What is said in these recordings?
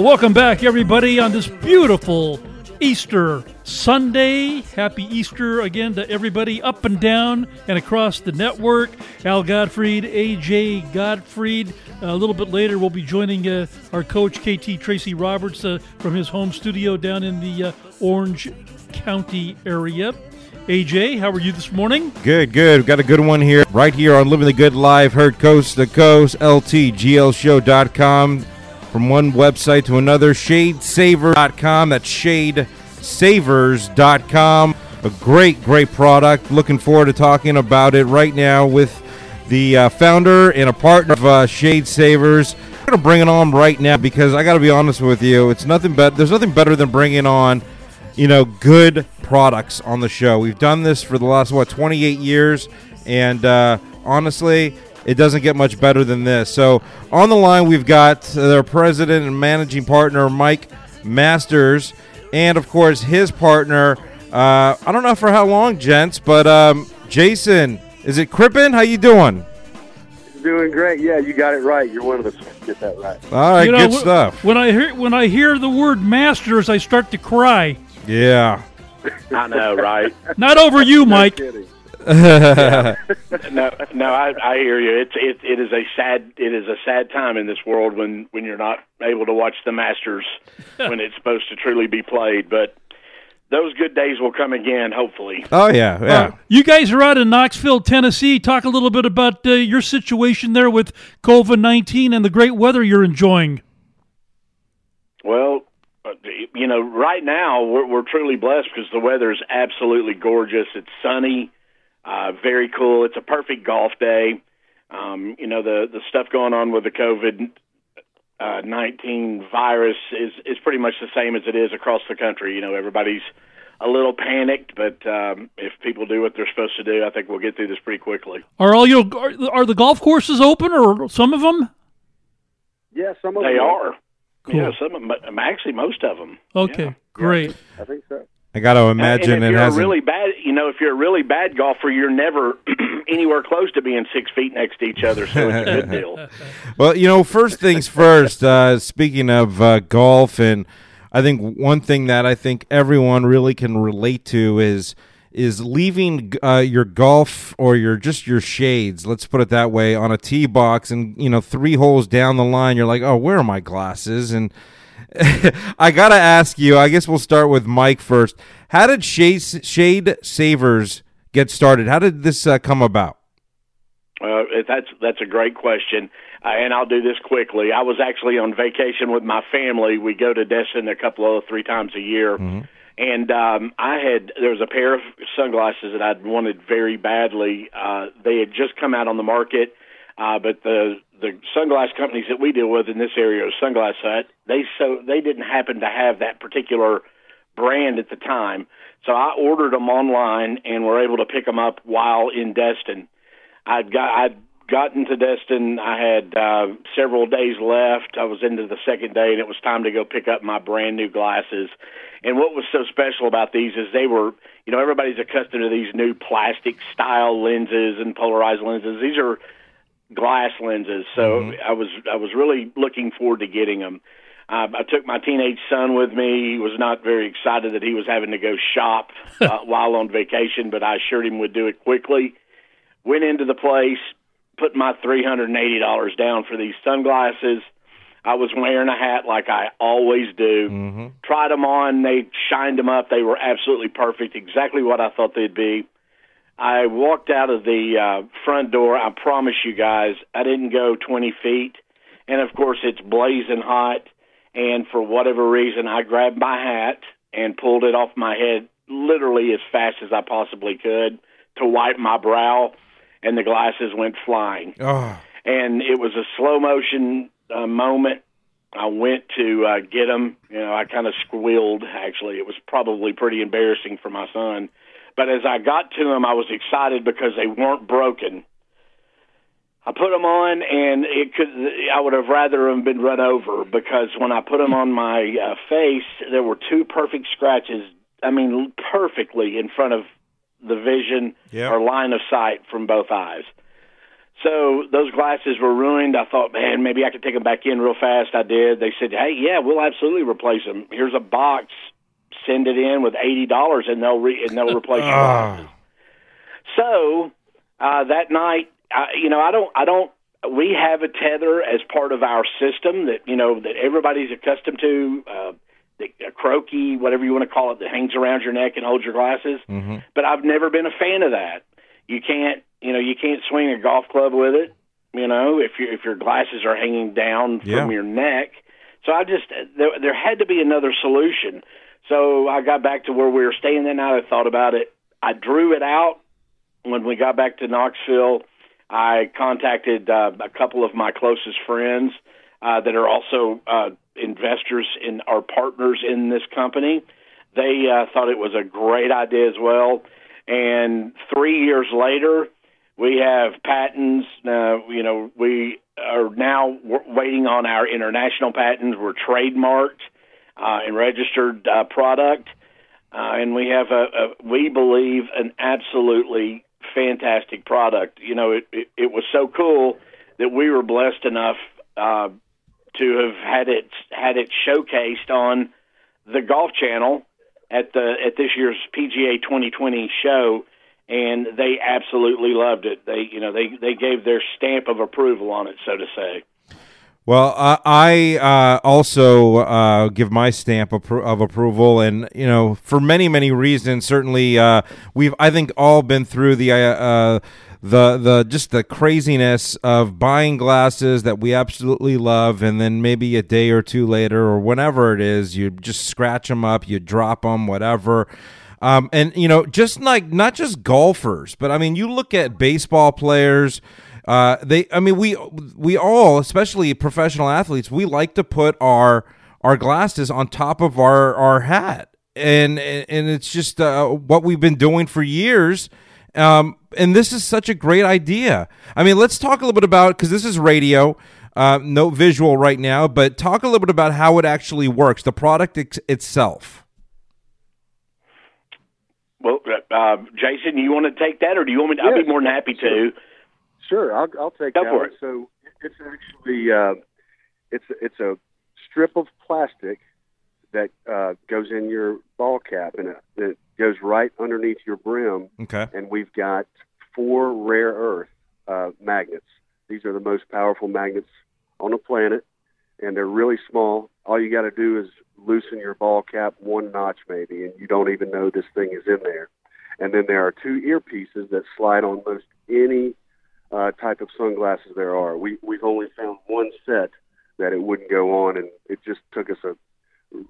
welcome back, everybody, on this beautiful Easter Sunday. Happy Easter again to everybody up and down and across the network. Al Gottfried, AJ Gottfried. a little bit later, we'll be joining uh, our coach, KT Tracy Roberts, uh, from his home studio down in the uh, Orange County area. AJ, how are you this morning? Good, good. We've got a good one here, right here on Living the Good Life, heard coast to coast, LTGLShow.com. From one website to another, shadesaver.com. That's shadesavers.com. A great, great product. Looking forward to talking about it right now with the uh, founder and a partner of uh, Shade Savers. We're going to bring it on right now because I got to be honest with you. It's nothing but there's nothing better than bringing on, you know, good products on the show. We've done this for the last what 28 years, and uh, honestly, it doesn't get much better than this. So on the line, we've got their president and managing partner, Mike Masters, and of course his partner. Uh, I don't know for how long, gents, but um, Jason, is it Crippen? How you doing? Doing great. Yeah, you got it right. You're one of us. Get that right. All right, You know, good wh- stuff. When I hear when I hear the word Masters, I start to cry. Yeah. I know, right? Not over you, No Mike. no, no, I, I hear you. It's it, it is a sad it is a sad time in this world when when you're not able to watch the Masters when it's supposed to truly be played. But those good days will come again, hopefully. Oh yeah, yeah. Uh, you guys are out in Knoxville, Tennessee. Talk a little bit about uh, your situation there with COVID nineteen and the great weather you're enjoying. Well, uh, you know, right now we're, we're truly blessed because the weather is absolutely gorgeous. It's sunny, uh, very cool. It's a perfect golf day. Um, you know, the the stuff going on with the COVID uh, nineteen virus is is pretty much the same as it is across the country. You know, everybody's a little panicked, but um, if people do what they're supposed to do, I think we'll get through this pretty quickly. Are all your are, are the golf courses open, or some of them? Yeah, some of They them are. Cool. Yeah, some of 'em- actually most of them. Okay, Yeah. great. I think so. I got to imagine and it if you're hasn't. a really bad, you know, if you're a really bad golfer, you're never anywhere close to being six feet next to each other. So it's a good deal. Well, you know, first things first. Uh, speaking of uh, golf, and I think one thing that I think everyone really can relate to is is leaving uh, your golf or your just your shades. Let's put it that way on a tee box, and you know, three holes down the line, you're like, oh, where are my glasses? And I gotta ask you. I guess we'll start with Mike first. How did Shade, Shade Savers get started? How did this uh, come about? Uh, that's that's a great question, uh, and I'll do this quickly. I was actually on vacation with my family. We go to Destin a couple of three times a year, and um, I had there was a pair of sunglasses that I'd wanted very badly. Uh, they had just come out on the market, uh, but the the sunglass companies that we deal with in this area, of Sunglass Hut, they so they didn't happen to have that particular brand at the time. So I ordered them online and were able to pick them up while in Destin. I'd got I'd gotten to Destin. I had uh, several days left. I was into the second day, and it was time to go pick up my brand new glasses. And what was so special about these is they were, you know, everybody's accustomed to these new plastic style lenses and polarized lenses. These are glass lenses, so I was I was really looking forward to getting them. Uh, I took my teenage son with me. He was not very excited that he was having to go shop uh, while on vacation, but I assured him we'd do it quickly. Went into the place, put my three hundred and eighty dollars down for these sunglasses. I was wearing a hat like I always do. Tried them on. They shined them up. They were absolutely perfect, exactly what I thought they'd be. I walked out of the uh, front door. I promise you guys, I didn't go 20 feet. And of course, it's blazing hot. And for whatever reason, I grabbed my hat and pulled it off my head literally as fast as I possibly could to wipe my brow. And the glasses went flying Oh, and it was a slow motion uh, moment. I went to uh, get them. You know, I kind of squealed. Actually, it was probably pretty embarrassing for my son. But as I got to them, I was excited because they weren't broken. I put them on, and it could. I would have rather them been run over because when I put them on my uh, face, there were two perfect scratches. I mean, perfectly in front of the vision Yeah. or line of sight from both eyes. So those glasses were ruined. I thought, man, maybe I could take them back in real fast. I did. They said, hey, yeah, we'll absolutely replace them. Here's a box. Send it in with eighty dollars, and they'll re- and they'll replace your glasses. So uh, that night, uh, you know, I don't, I don't. We have a tether as part of our system that you know that everybody's accustomed to. Uh, the a Croakie, whatever you want to call it, that hangs around your neck and holds your glasses. Mm-hmm. But I've never been a fan of that. You can't, you know, you can't swing a golf club with it. You know, if your if your glasses are hanging down Yeah. from your neck. So I just there, there had to be another solution. So I got back to where we were staying that night. I thought about it. I drew it out when we got back to Knoxville. I contacted uh, a couple of my closest friends uh, that are also uh, investors in our partners in this company. They uh, thought it was a great idea as well. And three years later, we have patents. Uh, you know, we are now waiting on our international patents. We're trademarked uh, and registered uh, product, uh, and we have a, a we believe an absolutely fantastic product. You know, it, it it was so cool that we were blessed enough uh, to have had it had it showcased on the Golf Channel at the at this year's PGA 2020 show, and they absolutely loved it. They you know they they gave their stamp of approval on it, so to say. Well, uh, I uh, also uh, give my stamp appro- of approval, and you know, for many, many reasons. Certainly, uh, we've I think all been through the uh, the the just the craziness of buying glasses that we absolutely love, and then maybe a day or two later, or whenever it is, you just scratch them up, you drop them, whatever. Um, and you know, just like not just golfers, but I mean, you look at baseball players. Uh, they, I mean, we we all, especially professional athletes, we like to put our our glasses on top of our our hat, and and it's just uh, what we've been doing for years. Um, and this is such a great idea. I mean, let's talk a little bit about because this is radio, uh, no visual right now, but talk a little bit about how it actually works, the product ex- itself. Well, uh, Jason, you want to take that, or do you want me? To, I'd be more than happy to. Sure, I'll, I'll take Go that. for it. So it's actually uh, it's it's a strip of plastic that uh, goes in your ball cap, and it, it goes right underneath your brim. Okay. And we've got four rare earth uh, magnets. These are the most powerful magnets on the planet, and they're really small. All you got to do is loosen your ball cap one notch, maybe, and you don't even know this thing is in there. And then there are two earpieces that slide on most any uh, type of sunglasses there are. We we've only found one set that it wouldn't go on, and it just took us a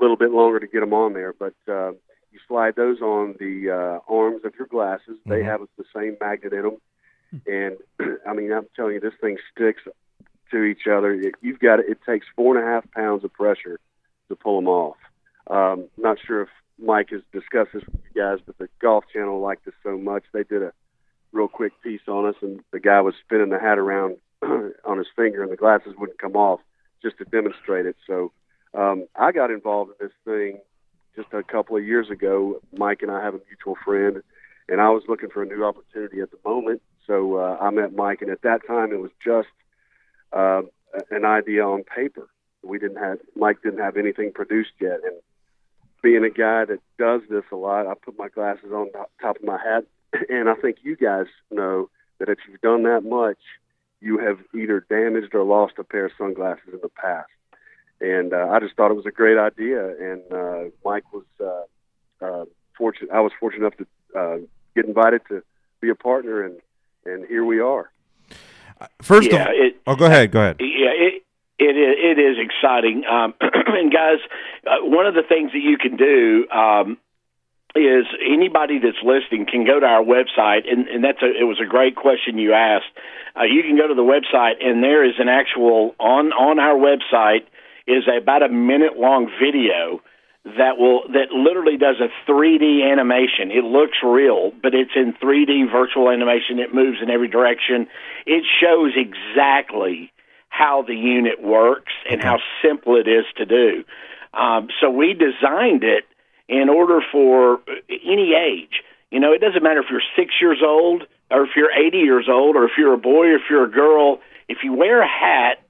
little bit longer to get them on there. But uh, you slide those on the uh, arms of your glasses. They Mhm. have the same magnet in them, and I mean, I'm telling you, this thing sticks to each other. It, you've got it. It takes four and a half pounds of pressure to pull them off. Um, not sure if Mike has discussed this with you guys, but the Golf Channel liked this so much they did a real quick piece on us, and the guy was spinning the hat around on his finger, and the glasses wouldn't come off just to demonstrate it. So um, I got involved in this thing just a couple of years ago. Mike and I have a mutual friend, and I was looking for a new opportunity at the moment. So uh, I met Mike, and at that time it was just uh, an idea on paper. We didn't have Mike didn't have anything produced yet, and being a guy that does this a lot, I put my glasses on top- top of my hat, and I think you guys know that if you've done that much, you have either damaged or lost a pair of sunglasses in the past. And uh, I just thought it was a great idea, and uh, Mike was uh, uh, fortunate. I was fortunate enough to uh, get invited to be a partner, and and here we are. First yeah, of it, oh, go ahead, go ahead. Yeah, it it is, it is exciting. Um, and guys, uh, one of the things that you can do um, is anybody that's listening can go to our website, and, and that's a it was a great question you asked. Uh, you can go to the website, and there is an actual on on our website is about a minute long video that will that literally does a 3D animation. It looks real, but it's in 3D virtual animation. It moves in every direction. It shows exactly how the unit works and how simple it is to do. Um, so we designed it in order for any age. You know, it doesn't matter if you're six years old, or if you're 80 years old, or if you're a boy, or if you're a girl, if you wear a hat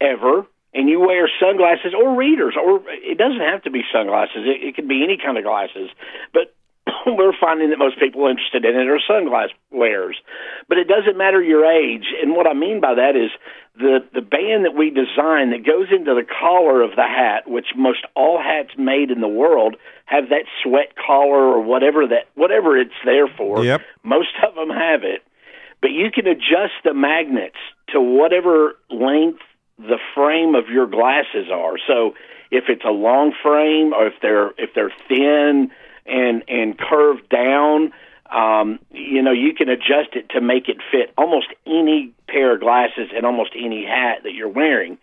ever and you wear sunglasses or readers, or it doesn't have to be sunglasses, it, it can be any kind of glasses, but we're finding that most people interested in it are sunglass wearers. But it doesn't matter your age. And what I mean by that is the, the band that we design that goes into the collar of the hat, which most all hats made in the world have that sweat collar or whatever that whatever it's there for. Yep. Most of them have it. But you can adjust the magnets to whatever length the frame of your glasses are. So if it's a long frame or if they're if they're thin and and curved down, um, you know, you can adjust it to make it fit almost any pair of glasses and almost any hat that you're wearing.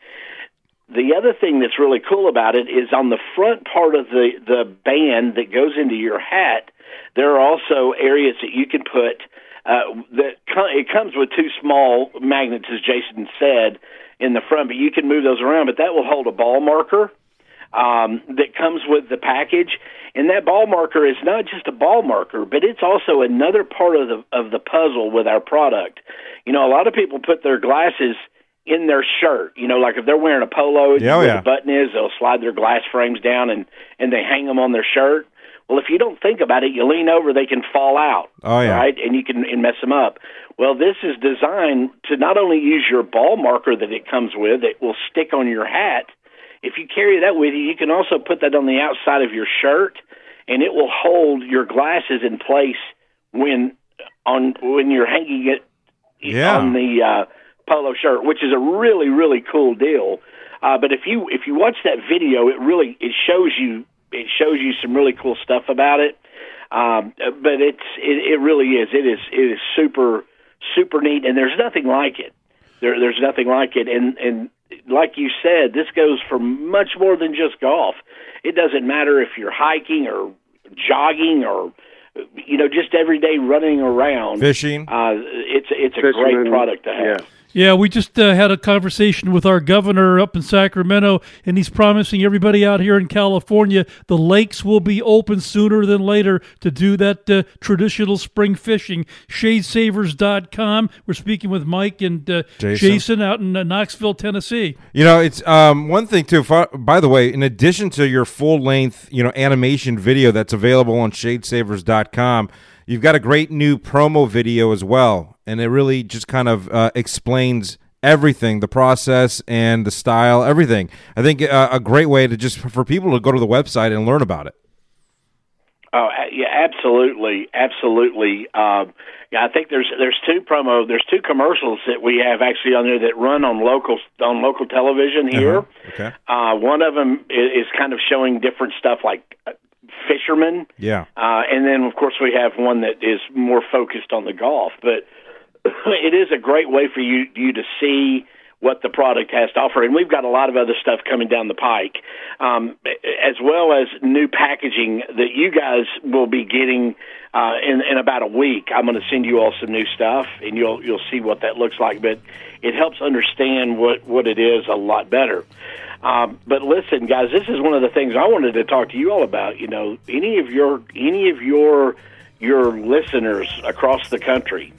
The other thing that's really cool about it is on the front part of the the band that goes into your hat, there are also areas that you can put uh, that it comes with two small magnets, as Jason said, in the front, but you can move those around. But that will hold a ball marker um, that comes with the package, and that ball marker is not just a ball marker, but it's also another part of the of the puzzle with our product. You know, a lot of people put their glasses in their shirt. You know, like if they're wearing a polo, oh, where yeah. the button is, they'll slide their glass frames down and and they hang them on their shirt. Well, if you don't think about it, you lean over, they can fall out. Oh yeah, right, and you can and mess them up. Well, this is designed to not only use your ball marker that it comes with, that will stick on your hat. If you carry that with you, you can also put that on the outside of your shirt, and it will hold your glasses in place when on when you're hanging it Yeah. on the uh, polo shirt, which is a really really cool deal. Uh, but if you if you watch that video, it really it shows you it shows you some really cool stuff about it. Um, but it's it, it really is it is it is super super neat, and there's nothing like it. There there's nothing like it, and and like you said, this goes for much more than just golf. It doesn't matter if you're hiking or jogging or you know just everyday running around. fishing. Uh, it's it's a Fishermen, great product to have. yeah. Yeah, we just uh, had a conversation with our governor up in Sacramento, and he's promising everybody out here in California the lakes will be open sooner than later to do that uh, traditional spring fishing. Shadesavers.com. We're speaking with Mike and uh, Jason. Jason. out in uh, Knoxville, Tennessee. You know, it's um, one thing too. fi- By the way, in addition to your full length, you know, animation video that's available on Shadesavers.com, you've got a great new promo video as well, and it really just kind of uh, explains everything, the process and the style, everything. I think uh, a great way to just for people to go to the website and learn about it. Oh, yeah, absolutely, absolutely. Um, yeah, I think there's there's two promo, there's two commercials that we have actually on there that run on local on local television here. Uh-huh. Okay. Uh, one of them is, is kind of showing different stuff like uh, fishermen, Yeah. uh, and then of course we have one that is more focused on the golf. But it is a great way for you you to see what the product has to offer, and we've got a lot of other stuff coming down the pike, um, as well as new packaging that you guys will be getting uh, in in about a week. I'm going to send you all some new stuff, and you'll you'll see what that looks like. But it helps understand what what it is a lot better. Um, but listen, guys, this is one of the things I wanted to talk to you all about. You know, any of your any of your your listeners across the country,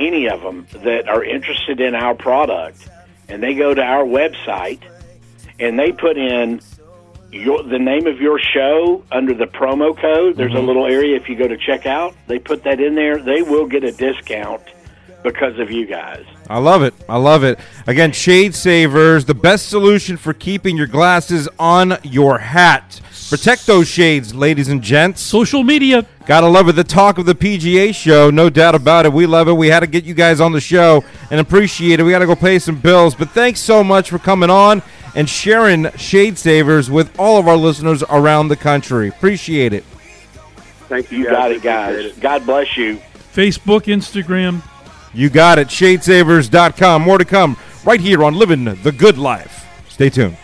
any of them that are interested in our product, and they go to our website and they put in your the name of your show under the promo code. There's a mm-hmm. little area if you go to checkout, they put that in there. They will get a discount because of you guys. I love it. I love it. Again, Shade Savers, the best solution for keeping your glasses on your hat. Protect those shades, ladies and gents. Social media. Gotta love it. The talk of the PGA show, no doubt about it. We love it. We had to get you guys on the show and appreciate it. We gotta go pay some bills. But thanks so much for coming on and sharing Shade Savers with all of our listeners around the country. Appreciate it. Thank you. You guys. got it, guys. it. God bless you. Facebook, Instagram. You got it. Shadesavers.com. More to come right here on Living the Good Life. Stay tuned.